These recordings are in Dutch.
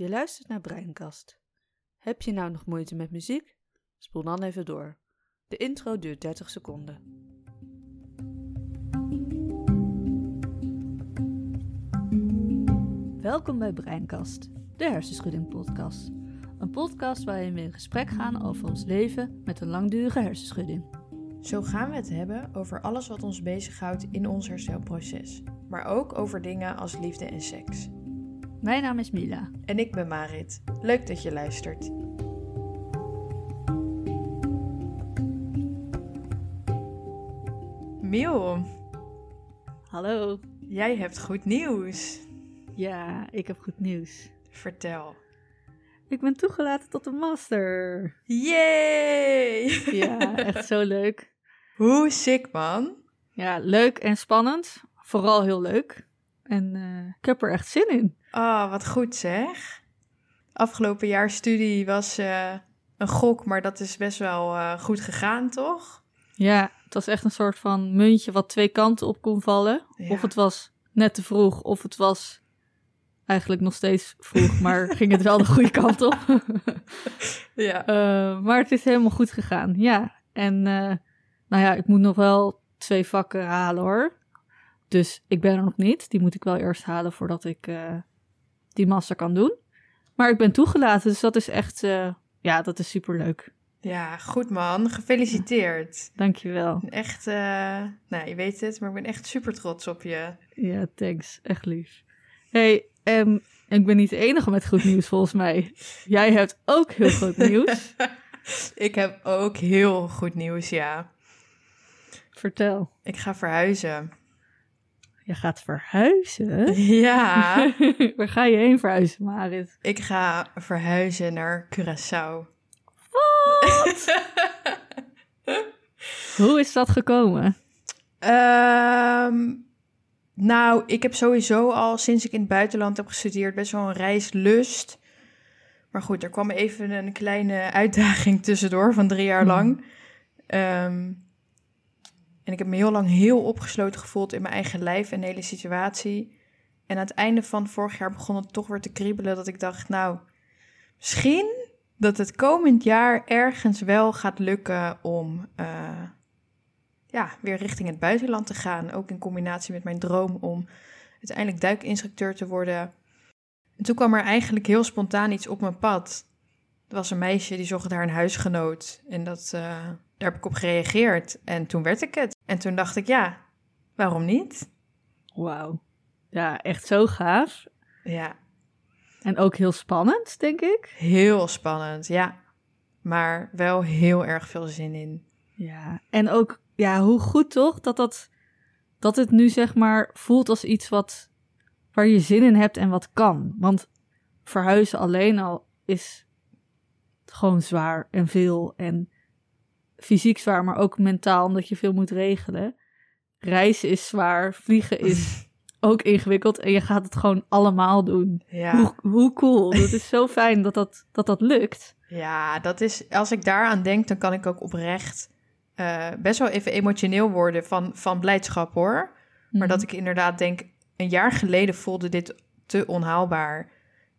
Je luistert naar Breinkast. Heb je nou nog moeite met muziek? Spoel dan even door. De intro duurt 30 seconden. Welkom bij Breinkast, de hersenschudding podcast. Een podcast waarin we in gesprek gaan over ons leven met een langdurige hersenschudding. Zo gaan we het hebben over alles wat ons bezighoudt in ons herstelproces, maar ook over dingen als liefde en seks. Mijn naam is Mila. En ik ben Marit. Leuk dat je luistert. Miel, Hallo. jij hebt goed nieuws. Ja, ik heb goed nieuws. Vertel. Ik ben toegelaten tot een master. Yay! Ja, echt zo leuk. Hoe sick, man. Ja, leuk en spannend. Vooral heel leuk. En eh, ik heb er echt zin in. Oh, wat goed zeg. Afgelopen jaar studie was eh, een gok, maar dat is best wel eh, goed gegaan, toch? Ja, het was echt een soort van muntje wat twee kanten op kon vallen. Ja. Of het was net te vroeg, of het was eigenlijk nog steeds vroeg, maar ging het wel de goede kant op. Ja. Maar het is helemaal goed gegaan, ja. En nou ja, ik moet nog wel twee vakken halen hoor. Dus ik ben er nog niet. Die moet ik wel eerst halen voordat ik eh, die master kan doen. Maar ik ben toegelaten, dus dat is echt, eh, ja, dat is superleuk. Ja, goed man. Gefeliciteerd. Dankjewel. Echt, eh, nou je weet het, maar ik ben echt super trots op je. Ja, thanks. Echt lief. hey, ehm, ik ben niet de enige met goed nieuws volgens mij. Jij hebt ook heel goed nieuws. ik heb ook heel goed nieuws, ja. Vertel. Ik ga verhuizen. Je gaat verhuizen? Ja, Waar ga je heen verhuizen, Marit? ik ga verhuizen naar Curaçao. Hoe is dat gekomen? Ehm, nou, ik heb sowieso al sinds ik in het buitenland heb gestudeerd best wel een reislust. Maar goed, er kwam even een kleine uitdaging tussendoor van drie jaar Hmm. lang. Ehm, en ik heb me heel lang heel opgesloten gevoeld in mijn eigen lijf en de hele situatie. En aan het einde van vorig jaar begon het toch weer te kriebelen dat ik dacht, nou, misschien dat het komend jaar ergens wel gaat lukken om eh, ja, weer richting het buitenland te gaan. Ook in combinatie met mijn droom om uiteindelijk duikinstructeur te worden. En toen kwam er eigenlijk heel spontaan iets op mijn pad. Er was een meisje die zocht daar een huisgenoot. En dat, eh, daar heb ik op gereageerd. En toen werd ik het. En toen dacht ik, ja, waarom niet? Wauw. Ja, echt zo gaaf. Ja, En ook heel spannend, denk ik. heel spannend, ja. Maar wel heel erg veel zin in. Ja, en ook, ja, hoe goed toch dat, dat, dat het nu zeg maar voelt als iets wat, waar je zin in hebt en wat kan. Want verhuizen alleen al is gewoon zwaar en veel en fysiek zwaar, maar ook mentaal omdat je veel moet regelen. Reizen is zwaar, vliegen is ook ingewikkeld en je gaat het gewoon allemaal doen. Ja. Hoe, hoe cool. Dat is zo fijn dat dat, dat, dat lukt. Ja, dat is, als ik daaraan denk, dan kan ik ook oprecht eh, best wel even emotioneel worden van, van blijdschap hoor. Maar dat ik inderdaad denk, een jaar geleden voelde dit te onhaalbaar.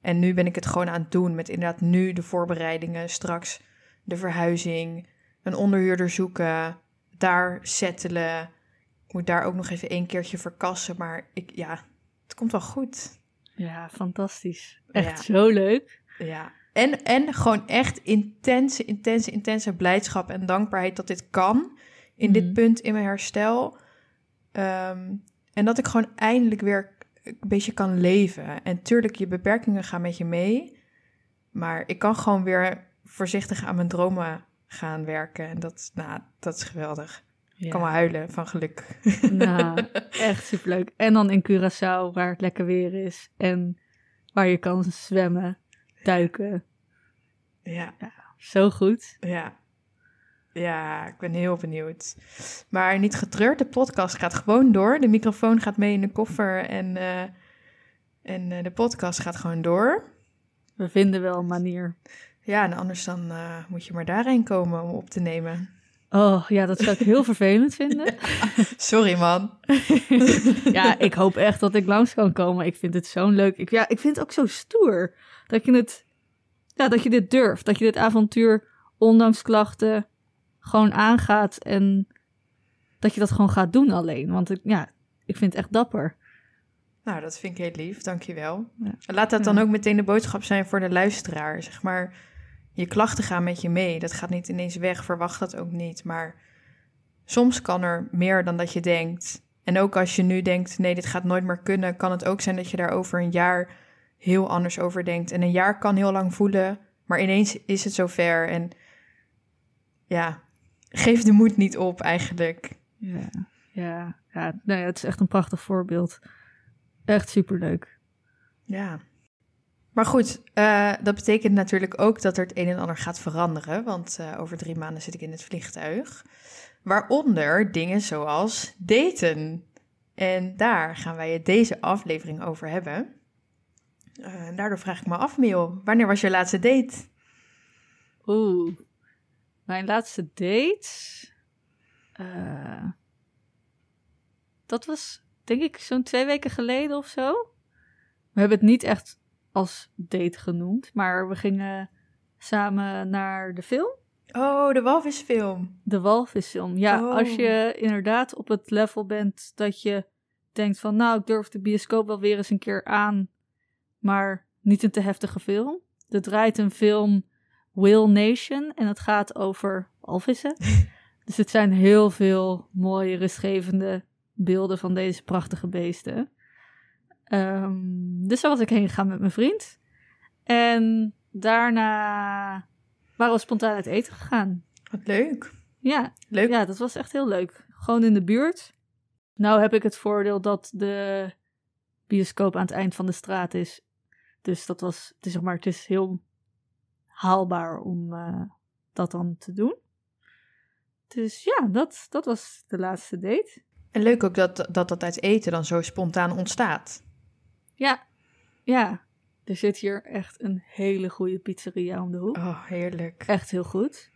En nu ben ik het gewoon aan het doen met inderdaad nu de voorbereidingen, straks de verhuizing, een onderhuurder zoeken, daar settelen. Ik moet daar ook nog even één keertje verkassen, maar ik, ja, het komt wel goed. Ja, fantastisch. Echt Ja. zo leuk. Ja. En, en gewoon echt intense, intense, intense blijdschap en dankbaarheid dat dit kan. In dit Mhm. punt in mijn herstel. Ehm, en dat ik gewoon eindelijk weer een beetje kan leven. En tuurlijk, je beperkingen gaan met je mee. Maar ik kan gewoon weer voorzichtig aan mijn dromen gaan werken. En dat, nou, dat is geweldig. Ik kan wel huilen van geluk. Nou, echt superleuk. En dan in Curaçao, waar het lekker weer is. En waar je kan zwemmen, duiken. Ja. Zo goed. Ja. Ja, ik ben heel benieuwd. Maar niet getreurd, de podcast gaat gewoon door. De microfoon gaat mee in de koffer en, eh, en eh, de podcast gaat gewoon door. We vinden wel een manier. Ja, en anders dan eh, moet je maar daarheen komen om op te nemen. Oh ja, dat zou ik heel vervelend vinden. Sorry man. Ja, ik hoop echt dat ik langs kan komen. Ik vind het zo'n leuk. Ik, ja, ik vind het ook zo stoer Dat je het, ja, dat je dit durft. Dat je dit avontuur, ondanks klachten, gewoon aangaat. En dat je dat gewoon gaat doen alleen. Want ik, ja, ik vind het echt dapper. Nou, dat vind ik heel lief, dankjewel. Ja. Laat dat dan ook meteen de boodschap zijn voor de luisteraar. Zeg maar, je klachten gaan met je mee. Dat gaat niet ineens weg, verwacht dat ook niet. Maar soms kan er meer dan dat je denkt. En ook als je nu denkt, nee, dit gaat nooit meer kunnen... kan het ook zijn dat je daar over een jaar heel anders over denkt. En een jaar kan heel lang voelen, maar ineens is het zover. En ja, geef de moed niet op eigenlijk. Ja, ja, ja nee, het is echt een prachtig voorbeeld. Echt superleuk. Ja. Maar goed, eh, dat betekent natuurlijk ook dat er het een en ander gaat veranderen. Want eh, over drie maanden zit ik in het vliegtuig. Waaronder dingen zoals daten. En daar gaan wij het deze aflevering over hebben. Eh, daardoor vraag ik me af, Mil, wanneer was je laatste date? Oeh, mijn laatste date. dat was denk ik zo'n twee weken geleden of zo. We hebben het niet echt als date genoemd, maar we gingen samen naar de film. Oh, de walvisfilm. De walvisfilm. Ja, Oh. als je inderdaad op het level bent dat je denkt van... nou, ik durf de bioscoop wel weer eens een keer aan... maar niet een te heftige film. Er draait een film Whale Nation en het gaat over walvissen. dus het zijn heel veel mooie, rustgevende beelden van deze prachtige beesten. Ehm, dus daar was ik heen gegaan met mijn vriend. En daarna waren we spontaan uit eten gegaan. Wat leuk. Ja, Leuk. ja, dat was echt heel leuk. Gewoon in de buurt. Nou heb ik het voordeel dat de bioscoop aan het eind van de straat is. Dus dat was, het is, zeg maar, het is heel haalbaar om eh, dat dan te doen. Dus ja, dat, dat was de laatste date. En leuk ook dat, dat dat uit eten dan zo spontaan ontstaat. Ja, ja. Er zit hier echt een hele goede pizzeria om de hoek. Oh, heerlijk. Echt heel goed.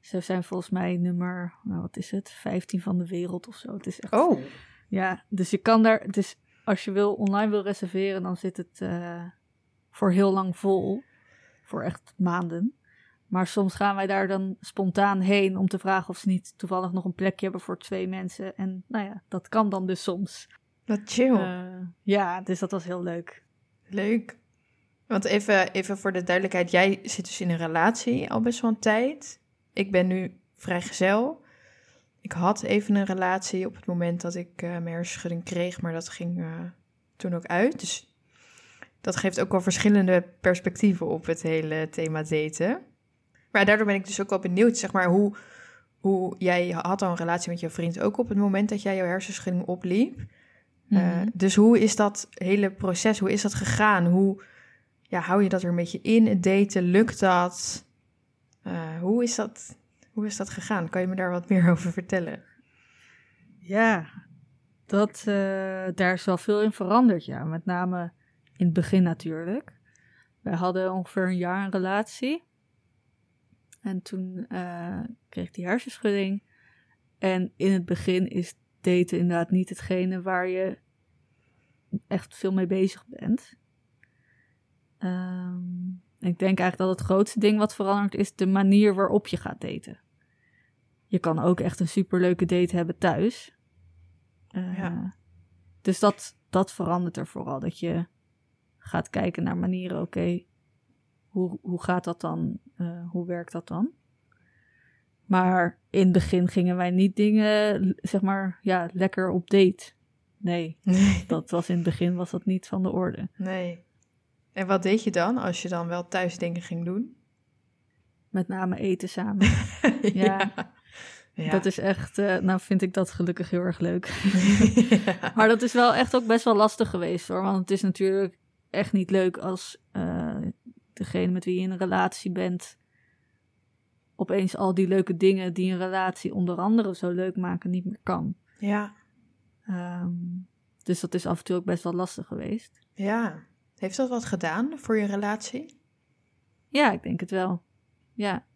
Ze zijn volgens mij nummer, nou wat is het, 15 van de wereld of zo. Het is echt Oh, Ja, dus je kan daar, dus als je wil online wil reserveren, dan zit het eh, voor heel lang vol. Voor echt maanden. Maar soms gaan wij daar dan spontaan heen om te vragen of ze niet toevallig nog een plekje hebben voor twee mensen. En nou ja, dat kan dan dus soms. Wat chill. Eh, ja, dus dat was heel leuk. Leuk. Want even, even voor de duidelijkheid, jij zit dus in een relatie al best wel een tijd. Ik ben nu vrijgezel. Ik had even een relatie op het moment dat ik eh mijn hersenschudding kreeg, maar dat ging eh, toen ook uit. Dus dat geeft ook wel verschillende perspectieven op het hele thema daten. Maar daardoor ben ik dus ook wel benieuwd, zeg maar, hoe, hoe jij had al een relatie met je vriend ook op het moment dat jij jouw hersenschudding opliep. Eh, Mhm. dus hoe is dat hele proces, hoe is dat gegaan? Hoe ja, hou je dat er een beetje in, het daten? Lukt dat? Eh, hoe, is dat hoe is dat gegaan? Kan je me daar wat meer over vertellen? Ja, dat, eh, daar is wel veel in veranderd, ja. Met name in het begin natuurlijk. Wij hadden ongeveer een jaar een relatie. En toen kreeg ik die hersenschudding. En in het begin is daten inderdaad niet hetgene waar je echt veel mee bezig bent. Ehm, ik denk eigenlijk dat het grootste ding wat verandert is de manier waarop je gaat daten. Je kan ook echt een superleuke date hebben thuis. Eh, Ja. Dus dat, dat verandert er vooral. Dat je gaat kijken naar manieren, oké, hoe, hoe gaat dat dan? Eh, hoe werkt dat dan? Maar in het begin gingen wij niet dingen, zeg maar, ja, lekker op date. Nee, Nee. dat was in het begin was dat niet van de orde. nee. En wat deed je dan als je dan wel thuis dingen ging doen? Met name eten samen. Ja. Ja. Dat is echt, eh, nou vind ik dat gelukkig heel erg leuk. Ja. Maar dat is wel echt ook best wel lastig geweest hoor. Want het is natuurlijk echt niet leuk als eh, degene met wie je in een relatie bent. opeens al die leuke dingen die een relatie onder andere zo leuk maken niet meer kan. ja. Ehm, dus dat is af en toe ook best wel lastig geweest. Ja. Heeft dat wat gedaan voor je relatie? Ja, ik denk het wel. Ja.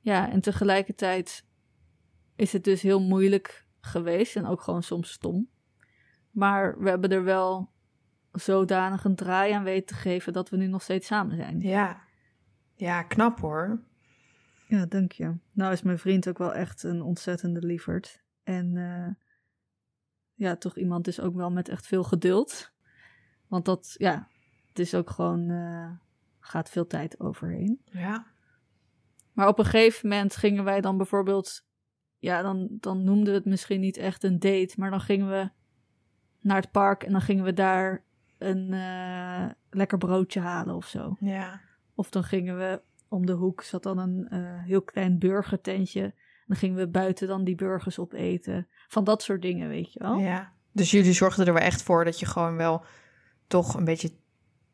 Ja, en tegelijkertijd is het dus heel moeilijk geweest en ook gewoon soms stom. Maar we hebben er wel zodanig een draai aan weten te geven dat we nu nog steeds samen zijn. Ja. Ja, knap hoor. Ja, dank je. Nou is mijn vriend ook wel echt een ontzettende lieverd. En eh, ja, toch iemand is ook wel met echt veel geduld. Want dat, ja, het is ook gewoon, eh, gaat veel tijd overheen. Ja. Maar op een gegeven moment gingen wij dan bijvoorbeeld, ja, dan, dan noemden we het misschien niet echt een date, maar dan gingen we naar het park en dan gingen we daar een eh, lekker broodje halen of zo. Ja. Of dan gingen we om de hoek, zat dan een eh, heel klein burgertentje. Dan gingen we buiten dan die burgers opeten. Van dat soort dingen, weet je wel. Ja. Dus jullie zorgden er wel echt voor dat je gewoon wel toch een beetje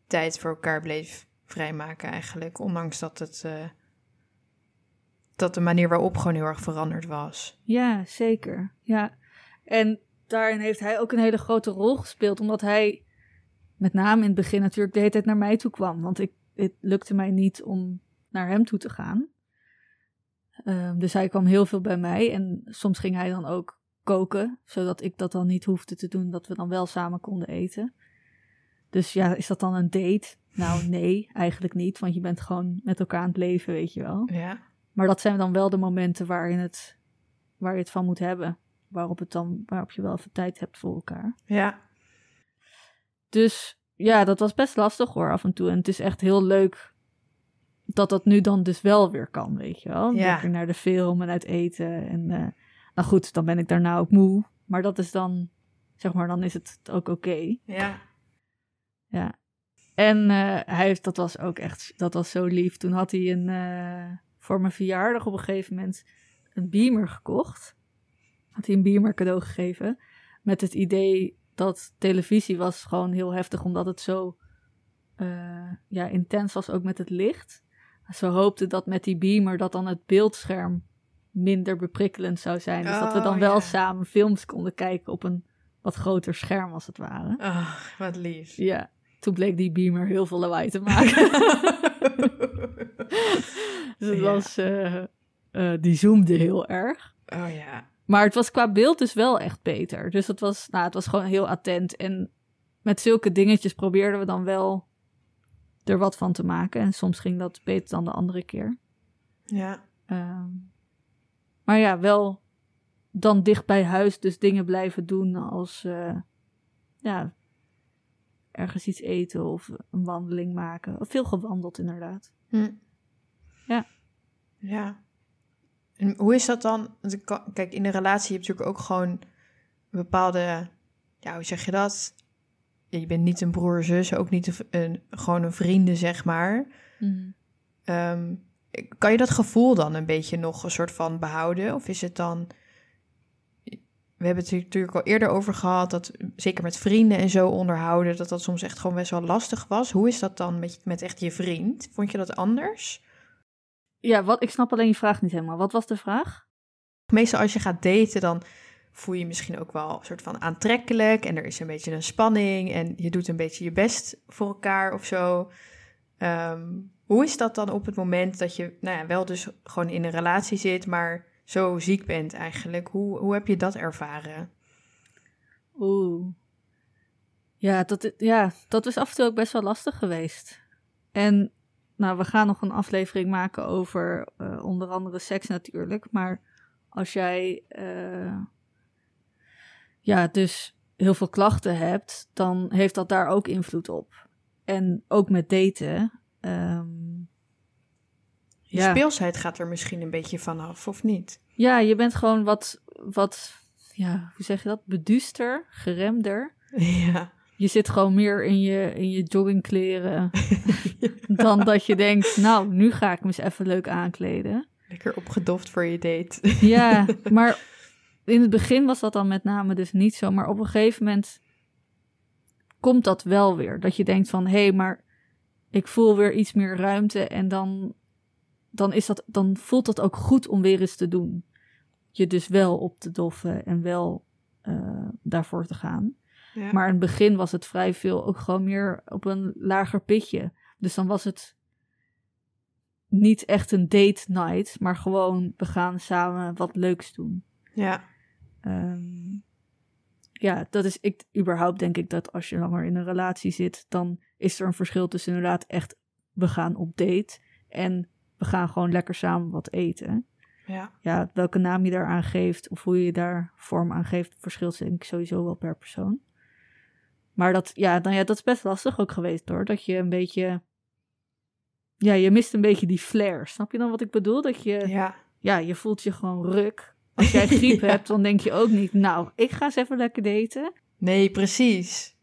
tijd voor elkaar bleef vrijmaken eigenlijk. Ondanks dat het... eh, dat de manier waarop gewoon heel erg veranderd was. Ja, zeker. Ja. En daarin heeft hij ook een hele grote rol gespeeld, omdat hij met name in het begin natuurlijk de hele tijd naar mij toe kwam. Want ik, het lukte mij niet om naar hem toe te gaan. Ehm, dus hij kwam heel veel bij mij en soms ging hij dan ook koken, zodat ik dat dan niet hoefde te doen, dat we dan wel samen konden eten. Dus ja, is dat dan een date? Nou, nee, eigenlijk niet, want je bent gewoon met elkaar aan het leven, weet je wel. Ja. Maar dat zijn dan wel de momenten waarin het, waar je het van moet hebben. Waarop, het dan, waarop je wel even tijd hebt voor elkaar. Ja. Dus ja, dat was best lastig hoor af en toe. En het is echt heel leuk dat dat nu dan dus wel weer kan, weet je wel. Ja. Lekker naar de film en uit eten. En eh, nou goed, dan ben ik daarna ook moe. Maar dat is dan, zeg maar, dan is het ook oké. Ja. Ja. En eh, hij heeft, dat was ook echt, dat was zo lief. Toen had hij een, eh, voor mijn verjaardag op een gegeven moment een beamer gekocht. Had hij een beamer cadeau gegeven. Met het idee dat televisie was gewoon heel heftig, omdat het zo ja, intens was ook met het licht. Ze hoopten dat met die beamer dat dan het beeldscherm minder beprikkelend zou zijn. Dus dat we dan Oh, wel samen films konden kijken op een wat groter scherm als het ware. Ach, wat lief. Ja, toen bleek die beamer heel veel lawaai te maken. dus het Ja. was, eh, eh, die zoomde heel erg. oh ja. Maar het was qua beeld dus wel echt beter. Dus het was, nou, het was gewoon heel attent. En met zulke dingetjes probeerden we dan wel er wat van te maken. En soms ging dat beter dan de andere keer. Ja. Ehm, maar ja, wel dan dicht bij huis dus dingen blijven doen als eh, ja, ergens iets eten of een wandeling maken. Veel gewandeld inderdaad. Hm. Ja. Ja. En hoe is dat dan? Kijk, in een relatie heb je natuurlijk ook gewoon een bepaalde, ja, hoe zeg je dat? Je bent niet een broer, zus, ook niet een, gewoon een vrienden, zeg maar. Ehm, kan je dat gevoel dan een beetje nog een soort van behouden? Of is het dan... We hebben het natuurlijk al eerder over gehad, dat zeker met vrienden en zo onderhouden, dat dat soms echt gewoon best wel lastig was. Hoe is dat dan met, met echt je vriend? Vond je dat anders? Ja, wat, ik snap alleen je vraag niet helemaal. Wat was de vraag? Meestal als je gaat daten, dan voel je misschien ook wel een soort van aantrekkelijk en er is een beetje een spanning en je doet een beetje je best voor elkaar of zo. Ehm, hoe is dat dan op het moment dat je nou ja, wel dus gewoon in een relatie zit, maar zo ziek bent eigenlijk? Hoe, hoe heb je dat ervaren? Oeh. Ja dat, ja, dat is af en toe ook best wel lastig geweest. En nou, we gaan nog een aflevering maken over eh, onder andere seks natuurlijk. Maar als jij eh, ja, dus heel veel klachten hebt, dan heeft dat daar ook invloed op. En ook met daten. ehm, Je Ja. speelsheid gaat er misschien een beetje vanaf, of niet? ja, je bent gewoon wat, wat, ja, hoe zeg je dat? Beduuster, geremder. Ja. Je zit gewoon meer in je, in je joggingkleren dan dat je denkt, nou, nu ga ik me eens even leuk aankleden. Lekker opgedoft voor je date. Ja, maar in het begin was dat dan met name dus niet zo. Maar op een gegeven moment komt dat wel weer. Dat je denkt van, hé, hey, maar ik voel weer iets meer ruimte. En dan, dan, is dat, dan voelt dat ook goed om weer eens te doen. Je dus wel op te doffen en wel eh, daarvoor te gaan. Ja. Maar in het begin was het vrij veel ook gewoon meer op een lager pitje. Dus dan was het niet echt een date night, maar gewoon we gaan samen wat leuks doen. ja. Ehm, ja, dat is ik überhaupt denk ik dat als je langer in een relatie zit, dan is er een verschil tussen inderdaad echt we gaan op date en we gaan gewoon lekker samen wat eten. Ja. Ja, welke naam je daaraan geeft of hoe je daar vorm aan geeft, verschilt denk ik sowieso wel per persoon. Maar dat, ja, nou ja, dat is best lastig ook geweest hoor. Dat je een beetje. Ja, je mist een beetje die flair. Snap je dan wat ik bedoel? Dat je. Ja, ja je voelt je gewoon ruk. Als jij griep hebt, dan denk je ook niet. Nou, ik ga eens even lekker daten. Nee, precies.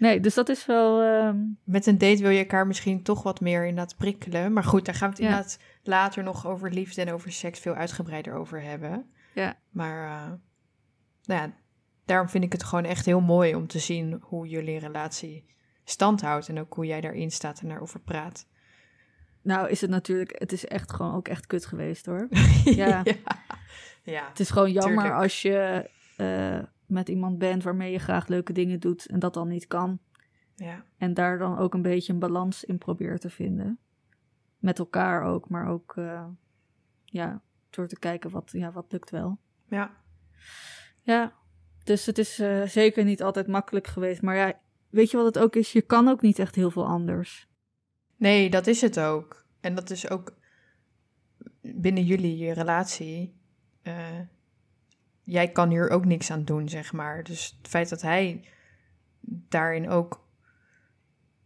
Nee, dus dat is wel. Ehm, Met een date wil je elkaar misschien toch wat meer inderdaad prikkelen. Maar goed, daar gaan we het inderdaad later nog over liefde en over seks veel uitgebreider over hebben. Ja. Maar uh, nou ja, daarom vind ik het gewoon echt heel mooi om te zien hoe jullie relatie stand houdt. En ook hoe jij daarin staat en daarover praat. Nou, is het natuurlijk, het is echt gewoon ook echt kut geweest hoor. ja. ja. Het is gewoon jammer als je uh, met iemand bent waarmee je graag leuke dingen doet en dat dan niet kan. Ja. En daar dan ook een beetje een balans in probeert te vinden. Met elkaar ook, maar ook uh, ja, door te kijken wat, ja, wat lukt wel. Ja. Ja, dus het is uh, zeker niet altijd makkelijk geweest. Maar ja, weet je wat het ook is? Je kan ook niet echt heel veel anders. Nee, dat is het ook. En dat is ook binnen jullie, je relatie. Uh, jij kan hier ook niks aan doen, zeg maar. Dus het feit dat hij daarin ook,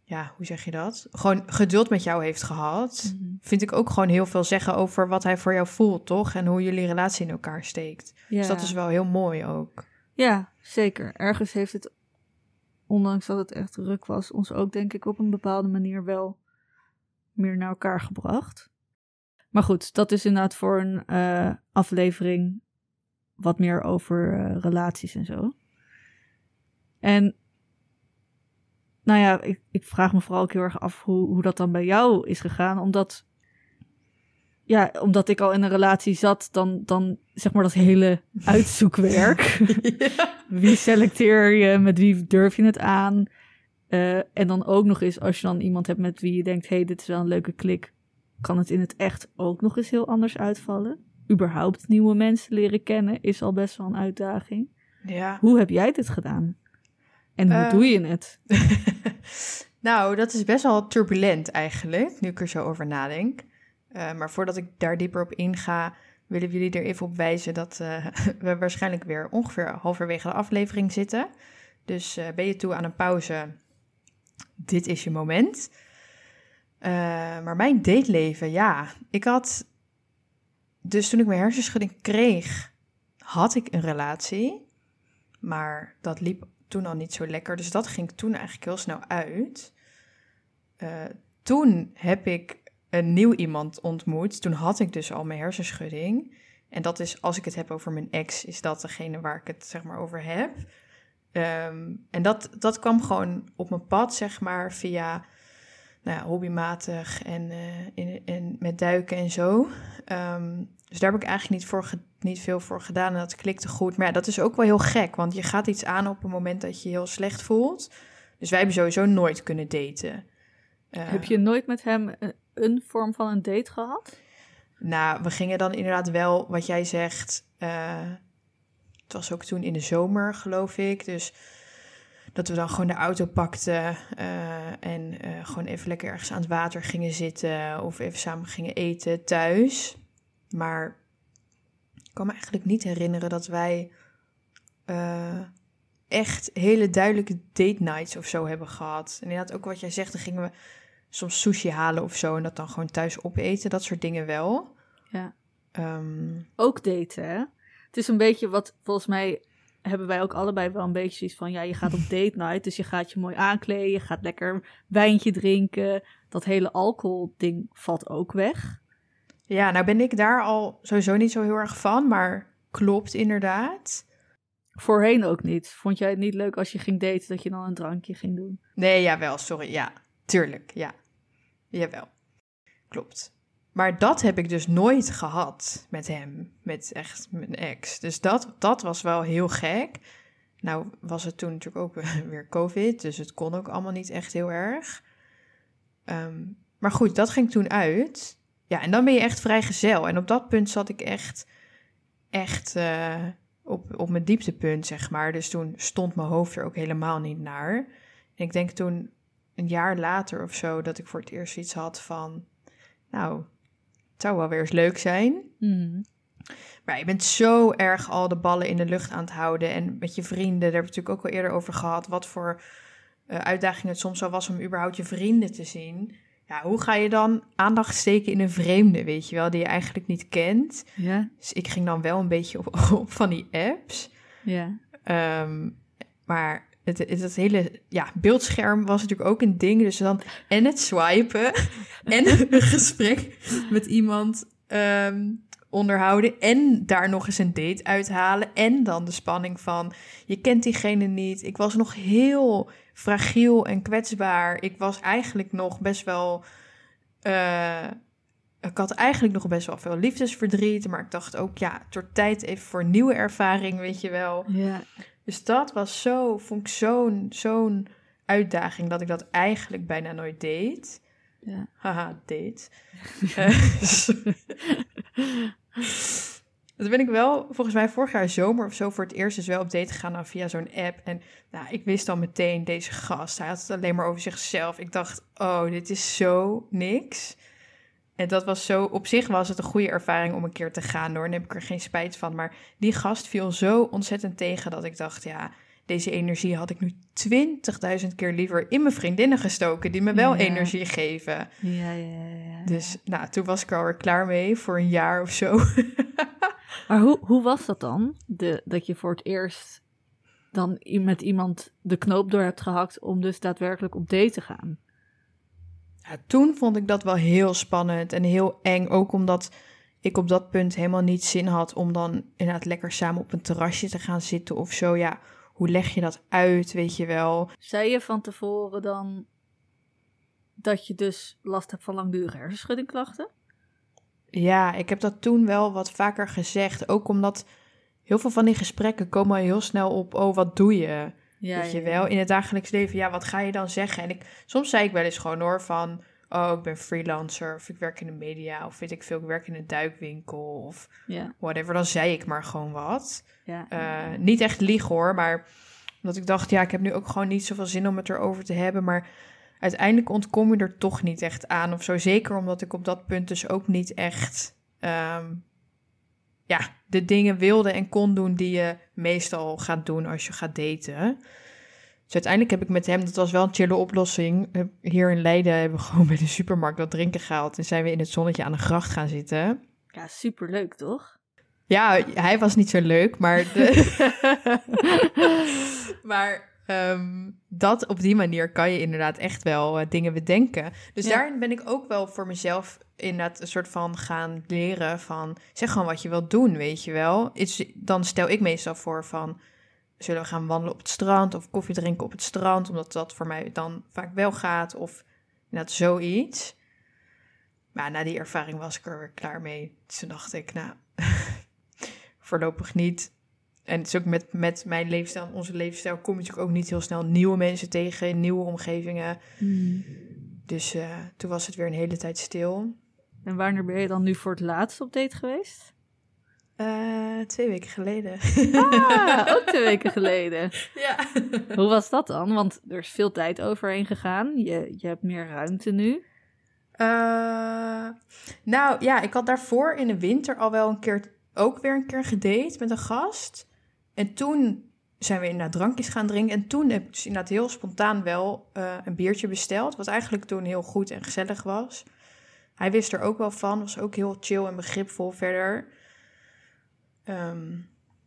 ja, hoe zeg je dat? Gewoon geduld met jou heeft gehad, mm -hmm. vind ik ook gewoon heel veel zeggen over wat hij voor jou voelt, toch? En hoe jullie relatie in elkaar steekt. Ja. Dus dat is wel heel mooi ook. Ja, zeker. Ergens heeft het, ondanks dat het echt druk was, ons ook denk ik op een bepaalde manier wel meer naar elkaar gebracht. Maar goed, dat is inderdaad voor een uh, aflevering wat meer over uh, relaties en zo. En nou ja, ik, ik, vraag me vooral ook heel erg af hoe, hoe dat dan bij jou is gegaan. Omdat, ja, omdat ik al in een relatie zat, dan, dan zeg maar dat hele uitzoekwerk. ja. Wie selecteer je, met wie durf je het aan? Uh, en dan ook nog eens, als je dan iemand hebt met wie je denkt, hé, hey, dit is wel een leuke klik, kan het in het echt ook nog eens heel anders uitvallen. Überhaupt nieuwe mensen leren kennen is al best wel een uitdaging. Ja. Hoe heb jij dit gedaan? En hoe uh, doe je het? nou, dat is best wel turbulent eigenlijk, nu ik er zo over nadenk. Uh, maar voordat ik daar dieper op inga, willen we jullie er even op wijzen dat uh, we waarschijnlijk weer ongeveer halverwege de aflevering zitten. Dus ben je toe aan een pauze? Dit is je moment. Maar mijn dateleven, ja. Ik had dus toen ik mijn hersenschudding kreeg, had ik een relatie. Maar dat liep toen al niet zo lekker. Dus dat ging toen eigenlijk heel snel uit. Uh, toen heb ik een nieuw iemand ontmoet. Toen had ik dus al mijn hersenschudding. En dat is, als ik het heb over mijn ex, is dat degene waar ik het zeg maar over heb. Um, en dat, dat kwam gewoon op mijn pad, zeg maar, via nou ja, hobbymatig en, uh, in, en met duiken en zo. Um, dus daar heb ik eigenlijk niet, voor niet veel voor gedaan en dat klikte goed. Maar ja, dat is ook wel heel gek, want je gaat iets aan op een moment dat je je heel slecht voelt. Dus wij hebben sowieso nooit kunnen daten. Uh, heb je nooit met hem een, een, vorm van een date gehad? Nou, we gingen dan inderdaad wel, wat jij zegt, uh, het was ook toen in de zomer, geloof ik. Dus dat we dan gewoon de auto pakten uh, en uh, gewoon even lekker ergens aan het water gingen zitten of even samen gingen eten thuis. Maar ik kan me eigenlijk niet herinneren dat wij uh, echt hele duidelijke date nights of zo hebben gehad. En inderdaad, ook wat jij zegt, dan gingen we soms sushi halen of zo en dat dan gewoon thuis opeten. Dat soort dingen wel. Ja. Um, ook daten, hè? Het is een beetje wat volgens mij hebben wij ook allebei wel een beetje zoiets van... ja, je gaat op date night, dus je gaat je mooi aankleden... je gaat lekker wijntje drinken. Dat hele alcohol ding valt ook weg. Ja, nou ben ik daar al sowieso niet zo heel erg van, maar klopt inderdaad. Voorheen ook niet. Vond jij het niet leuk als je ging daten dat je dan een drankje ging doen? Nee, jawel, sorry. Ja, tuurlijk, ja. Jawel, klopt. Maar dat heb ik dus nooit gehad met hem, met echt mijn ex. Dus dat, dat was wel heel gek. Nou was het toen natuurlijk ook weer COVID, dus het kon ook allemaal niet echt heel erg. Um, maar goed, dat ging toen uit. Ja, en dan ben je echt vrijgezel. En op dat punt zat ik echt, echt, uh, op, op mijn dieptepunt, zeg maar. Dus toen stond mijn hoofd er ook helemaal niet naar. En ik denk toen een jaar later of zo dat ik voor het eerst iets had van, nou, zou wel weer eens leuk zijn. Mhm. Maar je bent zo erg al de ballen in de lucht aan het houden. En met je vrienden, daar hebben we het natuurlijk ook al eerder over gehad. Wat voor uh, uitdaging het soms al was om überhaupt je vrienden te zien. Ja, hoe ga je dan aandacht steken in een vreemde, weet je wel, die je eigenlijk niet kent? Ja, Dus ik ging dan wel een beetje op, op van die apps. ja. Ehm, maar het, het, het hele ja, beeldscherm was natuurlijk ook een ding. Dus dan en het swipen en een gesprek met iemand ehm, onderhouden. En daar nog eens een date uithalen. En dan de spanning van je kent diegene niet. Ik was nog heel fragiel en kwetsbaar. Ik was eigenlijk nog best wel. eh, ik had eigenlijk nog best wel veel liefdesverdriet. Maar ik dacht ook, ja, het wordt tijd even voor een nieuwe ervaring, weet je wel. Ja, Dus dat was zo, vond ik zo'n zo'n uitdaging dat ik dat eigenlijk bijna nooit deed. ja. Haha. Eh, dat ben ik wel, volgens mij vorig jaar zomer of zo voor het eerst dus wel op date gegaan dan via zo'n app. En nou, ik wist al meteen, deze gast, hij had het alleen maar over zichzelf. Ik dacht, oh, dit is zo niks. En dat was zo, op zich was het een goede ervaring om een keer te gaan hoor. Daar heb ik er geen spijt van. Maar die gast viel zo ontzettend tegen dat ik dacht, ja, deze energie had ik nu 20.000 keer liever in mijn vriendinnen gestoken, die me wel Ja. energie geven. Ja, ja, ja, ja. Dus nou, toen was ik er alweer klaar mee voor een jaar of zo. Maar hoe, hoe was dat dan? De, dat je voor het eerst dan met iemand de knoop door hebt gehakt om dus daadwerkelijk op date te gaan? Ja, toen vond ik dat wel heel spannend en heel eng. Ook omdat ik op dat punt helemaal niet zin had om dan inderdaad lekker samen op een terrasje te gaan zitten of zo. Ja, hoe leg je dat uit, weet je wel? Zei je van tevoren dan dat je dus last hebt van langdurige hersenschuddingklachten? Ja, ik heb dat toen wel wat vaker gezegd. Ook omdat heel veel van die gesprekken komen al heel snel op, oh, wat doe je? Ja, Weet je wel, in het dagelijks leven, ja, wat ga je dan zeggen? En ik, soms zei ik wel eens gewoon hoor van, oh, ik ben freelancer, of ik werk in de media, of weet ik veel, ik werk in een duikwinkel, of whatever. Dan zei ik maar gewoon wat. Eh, niet echt liegen hoor, maar omdat ik dacht, ja, ik heb nu ook gewoon niet zoveel zin om het erover te hebben, maar uiteindelijk ontkom je er toch niet echt aan of zo. Zeker omdat ik op dat punt dus ook niet echt, ehm, ja, de dingen wilde en kon doen die je meestal gaat doen als je gaat daten. Dus uiteindelijk heb ik met hem, dat was wel een chille oplossing. eh, Hier in Leiden hebben we gewoon bij de supermarkt wat drinken gehaald. En zijn we in het zonnetje aan de gracht gaan zitten. ja superleuk toch? Ja, hij was niet zo leuk, maar, de, maar ehm, dat op die manier kan je inderdaad echt wel eh, dingen bedenken. Dus Ja. daarin ben ik ook wel voor mezelf inderdaad een soort van gaan leren van zeg gewoon wat je wilt doen, weet je wel. Dan stel ik meestal voor van zullen we gaan wandelen op het strand of koffie drinken op het strand, omdat dat voor mij dan vaak wel gaat of inderdaad zoiets. Maar na die ervaring was ik er weer klaar mee. Dus toen dacht ik, nou, voorlopig niet. En het is ook met, met mijn leefstijl, onze leefstijl, kom je natuurlijk ook niet heel snel nieuwe mensen tegen in nieuwe omgevingen. Dus eh, toen was het weer een hele tijd stil. En wanneer ben je dan nu voor het laatst op date geweest? Eh, twee weken geleden. Ah, ook twee weken geleden. ja. Hoe was dat dan? Want er is veel tijd overheen gegaan. Je, je hebt meer ruimte nu. Eh, nou ja, ik had daarvoor in de winter al wel een keer, ook weer een keer gedate met een gast. En toen zijn we inderdaad drankjes gaan drinken. En toen heb ik dus inderdaad heel spontaan wel eh, een biertje besteld. Wat eigenlijk toen heel goed en gezellig was. Hij wist er ook wel van. Was ook heel chill en begripvol verder. Ehm,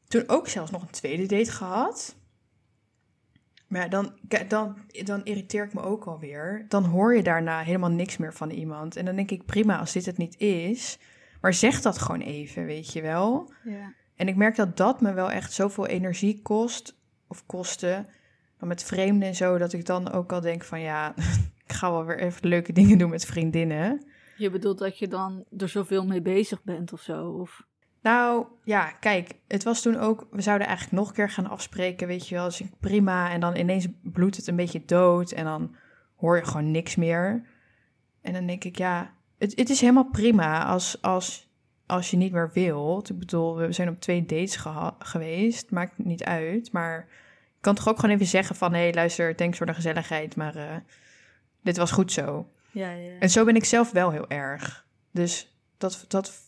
toen ook zelfs nog een tweede date gehad. Maar ja, dan, dan, dan irriteer ik me ook alweer. Dan hoor je daarna helemaal niks meer van iemand. En dan denk ik, prima als dit het niet is. Maar zeg dat gewoon even, weet je wel. Ja. En ik merk dat dat me wel echt zoveel energie kost. Of kostte. Dan met vreemden en zo. Dat ik dan ook al denk van ja, ik ga wel weer even leuke dingen doen met vriendinnen. Je bedoelt dat je dan er zoveel mee bezig bent of zo? Of... Nou ja, kijk, het was toen ook. We zouden eigenlijk nog een keer gaan afspreken, weet je wel. Dus ik, prima. En dan ineens bloedt het een beetje dood. En dan hoor je gewoon niks meer. En dan denk ik, ja, het, het is helemaal prima als, als als je niet meer wilt. Ik bedoel, we zijn op twee dates geweest. Maakt niet uit. Maar je kan toch ook gewoon even zeggen van... hé, hey, luister, thanks voor de gezelligheid, maar eh, dit was goed zo. Ja, ja. En zo ben ik zelf wel heel erg. Dus dat, dat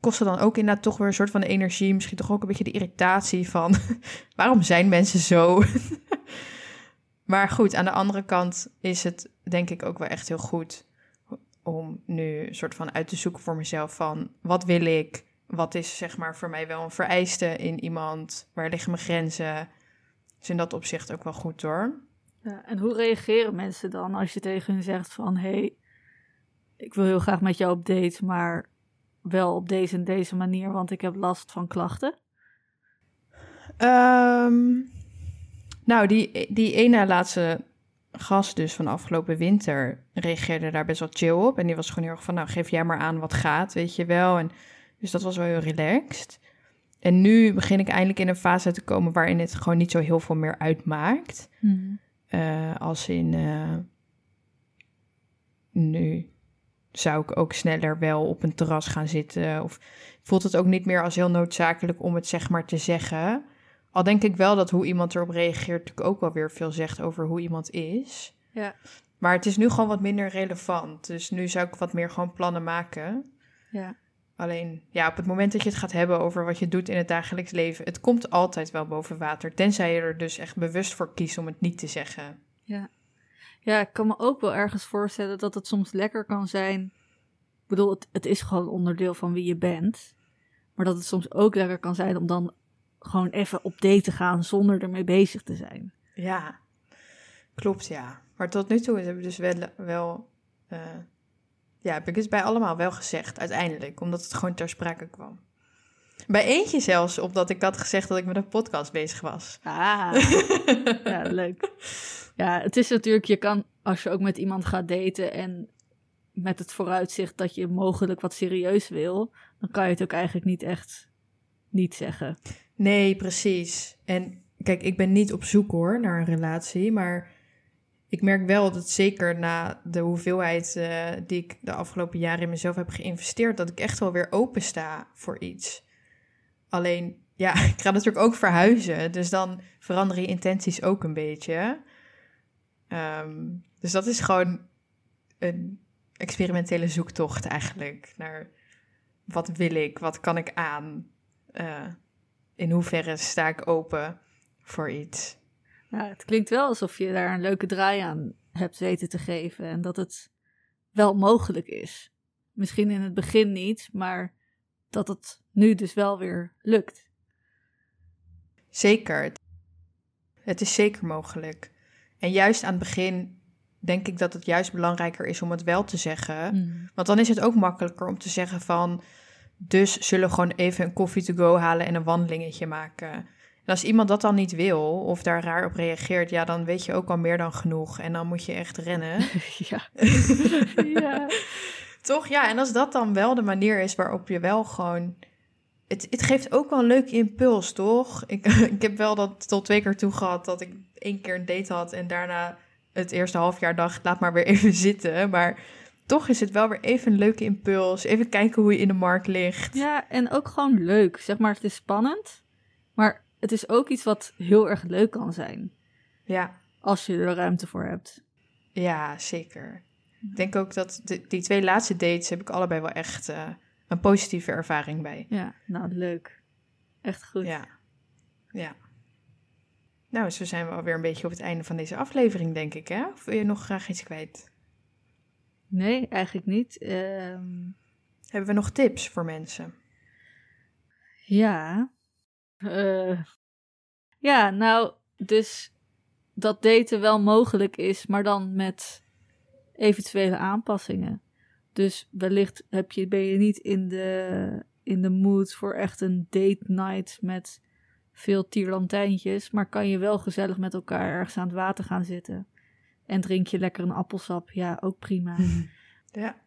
kostte dan ook inderdaad toch weer een soort van energie. Misschien toch ook een beetje de irritatie van... waarom zijn mensen zo? maar goed, aan de andere kant is het denk ik ook wel echt heel goed... om nu een soort van uit te zoeken voor mezelf van... wat wil ik? Wat is zeg maar voor mij wel een vereiste in iemand? Waar liggen mijn grenzen? Dus in dat opzicht ook wel goed hoor. Ja, en hoe reageren mensen dan als je tegen hun zegt van... hé, hey, ik wil heel graag met jou op date, maar wel op deze en deze manier, want ik heb last van klachten? Ehm, nou, die, die ene laatste gast dus van afgelopen winter reageerde daar best wel chill op. En die was gewoon heel erg van, nou, geef jij maar aan wat gaat, weet je wel. En, dus dat was wel heel relaxed. En nu begin ik eindelijk in een fase te komen waarin het gewoon niet zo heel veel meer uitmaakt. Uh, als in uh, nu zou ik ook sneller wel op een terras gaan zitten. Of voelt het ook niet meer als heel noodzakelijk om het zeg maar te zeggen. Al denk ik wel dat hoe iemand erop reageert natuurlijk ook wel weer veel zegt over hoe iemand is. Ja. Maar het is nu gewoon wat minder relevant. Dus nu zou ik wat meer gewoon plannen maken. Ja. Alleen, ja, op het moment dat je het gaat hebben over wat je doet in het dagelijks leven, het komt altijd wel boven water. Tenzij je er dus echt bewust voor kiest om het niet te zeggen. Ja. Ja, ik kan me ook wel ergens voorstellen dat het soms lekker kan zijn. Ik bedoel, het, het is gewoon onderdeel van wie je bent. Maar dat het soms ook lekker kan zijn om dan gewoon even op date te gaan zonder ermee bezig te zijn. Ja, klopt ja. Maar tot nu toe hebben we dus wel, wel uh, ja, heb ik het bij allemaal wel gezegd, uiteindelijk. Omdat het gewoon ter sprake kwam. Bij eentje zelfs, omdat ik had gezegd dat ik met een podcast bezig was. Ah, ja, leuk. Ja, het is natuurlijk, je kan, als je ook met iemand gaat daten en met het vooruitzicht dat je mogelijk wat serieus wil, dan kan je het ook eigenlijk niet echt niet zeggen. Nee, precies. En kijk, ik ben niet op zoek hoor naar een relatie, maar ik merk wel dat zeker na de hoeveelheid uh, die ik de afgelopen jaren in mezelf heb geïnvesteerd, dat ik echt wel weer open sta voor iets. Alleen, ja, ik ga natuurlijk ook verhuizen, dus dan veranderen je intenties ook een beetje. Um, dus dat is gewoon een experimentele zoektocht eigenlijk naar wat wil ik, wat kan ik aan, uh, in hoeverre sta ik open voor iets. Ja, het klinkt wel alsof je daar een leuke draai aan hebt weten te geven en dat het wel mogelijk is. Misschien in het begin niet, maar dat het nu dus wel weer lukt. Zeker. Het is zeker mogelijk. En juist aan het begin denk ik dat het juist belangrijker is om het wel te zeggen. Mm. Want dan is het ook makkelijker om te zeggen van... dus zullen we gewoon even een koffie to go halen en een wandelingetje maken. En als iemand dat dan niet wil of daar raar op reageert... ja, dan weet je ook al meer dan genoeg. En dan moet je echt rennen. ja. ja. Toch? Ja, en als dat dan wel de manier is waarop je wel gewoon... Het, het geeft ook wel een leuke impuls, toch? Ik, ik heb wel dat tot twee keer toe gehad dat ik één keer een date had... en daarna het eerste half jaar dacht, laat maar weer even zitten. Maar toch is het wel weer even een leuke impuls. Even kijken hoe je in de markt ligt. Ja, en ook gewoon leuk. Zeg maar, het is spannend. Maar het is ook iets wat heel erg leuk kan zijn. Ja. Als je er ruimte voor hebt. Ja, zeker. Ik denk ook dat de, die twee laatste dates heb ik allebei wel echt uh, een positieve ervaring bij. Ja, nou leuk. Echt goed. Ja. Ja. Nou, zo zijn we alweer een beetje op het einde van deze aflevering, denk ik, hè? Of wil je nog graag iets kwijt? Nee, eigenlijk niet. Um... Hebben we nog tips voor mensen? Ja. Uh... Ja, nou, dus dat daten wel mogelijk is, maar dan met eventuele aanpassingen. Dus wellicht heb je, ben je niet in de, in de mood voor echt een date night met veel tierlantijntjes, maar kan je wel gezellig met elkaar ergens aan het water gaan zitten. En drink je lekker een appelsap. Ja, ook prima. Ja.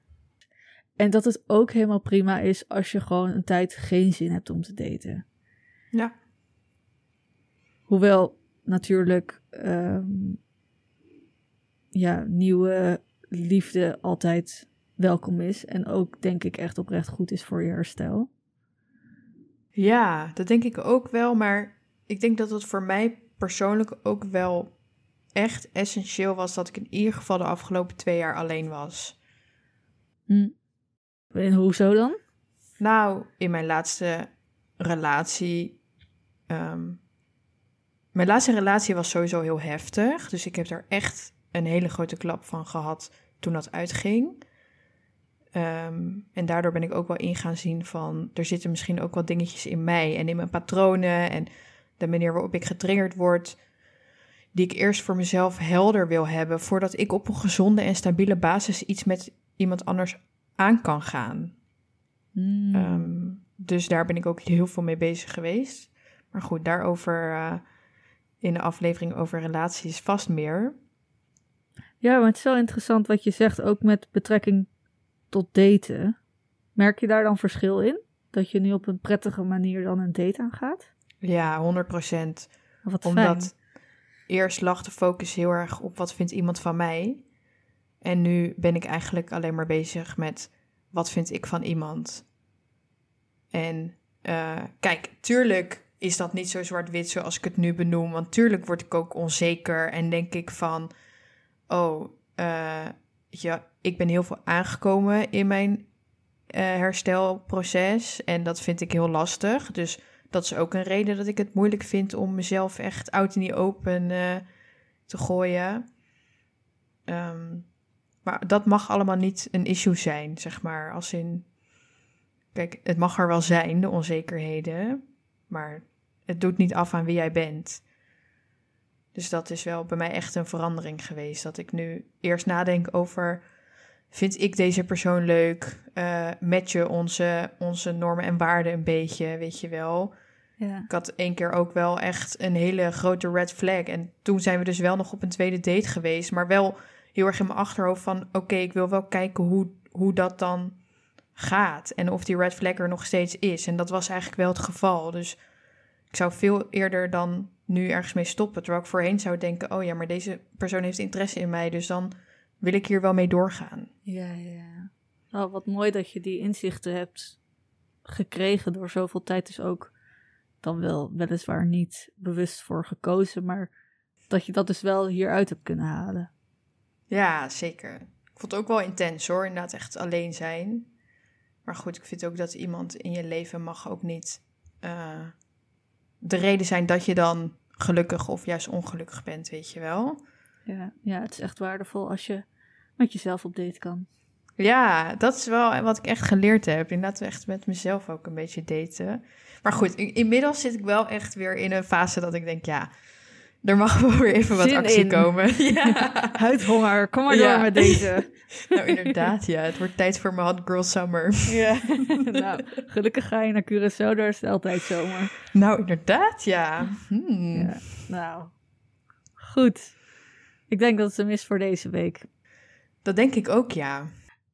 En dat het ook helemaal prima is als je gewoon een tijd geen zin hebt om te daten. Ja. Hoewel natuurlijk um, ja, nieuwe liefde altijd welkom is. En ook denk ik echt oprecht goed is voor je herstel. Ja, dat denk ik ook wel. Maar ik denk dat het voor mij persoonlijk ook wel echt essentieel was dat ik in ieder geval de afgelopen twee jaar alleen was. Hm. En hoezo dan? Nou, in mijn laatste relatie. ehm, mijn laatste relatie was sowieso heel heftig. Dus ik heb er echt een hele grote klap van gehad toen dat uitging. Ehm, en daardoor ben ik ook wel in gaan zien van... er zitten misschien ook wel dingetjes in mij en in mijn patronen... en de manier waarop ik getriggerd word... die ik eerst voor mezelf helder wil hebben... voordat ik op een gezonde en stabiele basis iets met iemand anders aan kan gaan. Hm. Ehm, dus daar ben ik ook heel veel mee bezig geweest. Maar goed, daarover eh, in de aflevering over relaties vast meer. Ja, maar het is wel interessant wat je zegt, ook met betrekking tot daten. Merk je daar dan verschil in? Dat je nu op een prettige manier dan een date aangaat? Ja, 100 procent. Omdat eerst lag de focus heel erg op wat vindt iemand van mij. En nu ben ik eigenlijk alleen maar bezig met wat vind ik van iemand. En eh, kijk, tuurlijk is dat niet zo zwart-wit zoals ik het nu benoem. Want tuurlijk word ik ook onzeker en denk ik van... Oh, eh, ja, ik ben heel veel aangekomen in mijn eh, herstelproces. En dat vind ik heel lastig. Dus dat is ook een reden dat ik het moeilijk vind om mezelf echt out in die open te gooien. Ehm, maar dat mag allemaal niet een issue zijn, zeg maar. Als in. Kijk, het mag er wel zijn, de onzekerheden. Maar het doet niet af aan wie jij bent. Dus dat is wel bij mij echt een verandering geweest. Dat ik nu eerst nadenk over. Vind ik deze persoon leuk? Eh matchen onze, onze normen en waarden een beetje, weet je wel? Ja. Ik had één keer ook wel echt een hele grote red flag. En toen zijn we dus wel nog op een tweede date geweest. Maar wel heel erg in mijn achterhoofd van... oké, ik wil wel kijken hoe, hoe dat dan gaat. En of die red flag er nog steeds is. En dat was eigenlijk wel het geval. Dus ik zou veel eerder dan nu ergens mee stoppen. Terwijl ik voorheen zou denken... oh ja, maar deze persoon heeft interesse in mij. Dus dan wil ik hier wel mee doorgaan. Ja, ja. Oh, wat mooi dat je die inzichten hebt gekregen door zoveel tijd. Dus ook dan wel weliswaar niet bewust voor gekozen, maar dat je dat dus wel hieruit hebt kunnen halen. Ja, zeker. Ik vond het ook wel intens hoor, inderdaad echt alleen zijn. Maar goed, ik vind ook dat iemand in je leven mag ook niet eh, de reden zijn dat je dan gelukkig of juist ongelukkig bent, weet je wel. Ja, ja, het is echt waardevol als je met jezelf op date kan. Ja, dat is wel wat ik echt geleerd heb. Inderdaad, echt met mezelf ook een beetje daten. Maar goed, inmiddels zit ik wel echt weer in een fase dat ik denk, ja, er mag wel weer even wat Zin actie in. komen. Ja. Huidhonger, kom maar door Ja. met deze. nou, inderdaad, ja. Het wordt tijd voor mijn hot girl summer. Ja. nou, gelukkig ga je naar Curaçao, daar is het altijd zomer. Nou, inderdaad, ja. Hmm. Ja, nou, goed. Ik denk dat het hem is voor deze week. Dat denk ik ook, ja.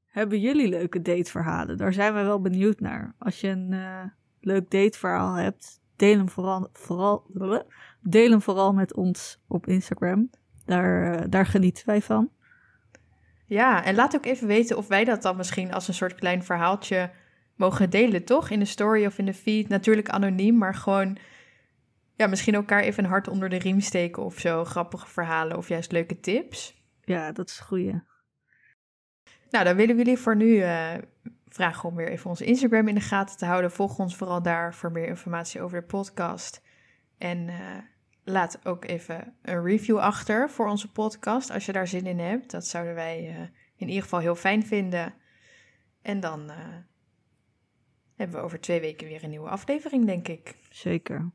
Hebben jullie leuke dateverhalen? Daar zijn we wel benieuwd naar. Als je een eh, leuk dateverhaal hebt, deel hem vooral, vooral, deel hem vooral met ons op Instagram. Daar, eh, daar genieten wij van. Ja, en laat ook even weten of wij dat dan misschien als een soort klein verhaaltje mogen delen, toch? In de story of in de feed. Natuurlijk anoniem, maar gewoon... Ja, misschien elkaar even een hart onder de riem steken of zo. Grappige verhalen of juist leuke tips. Ja, dat is goeie. Nou, dan willen we jullie voor nu eh, vragen om weer even onze Instagram in de gaten te houden. Volg ons vooral daar voor meer informatie over de podcast. En eh, laat ook even een review achter voor onze podcast als je daar zin in hebt. Dat zouden wij eh, in ieder geval heel fijn vinden. En dan eh, hebben we over twee weken weer een nieuwe aflevering, denk ik. Zeker.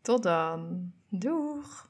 Tot dan. Doeg!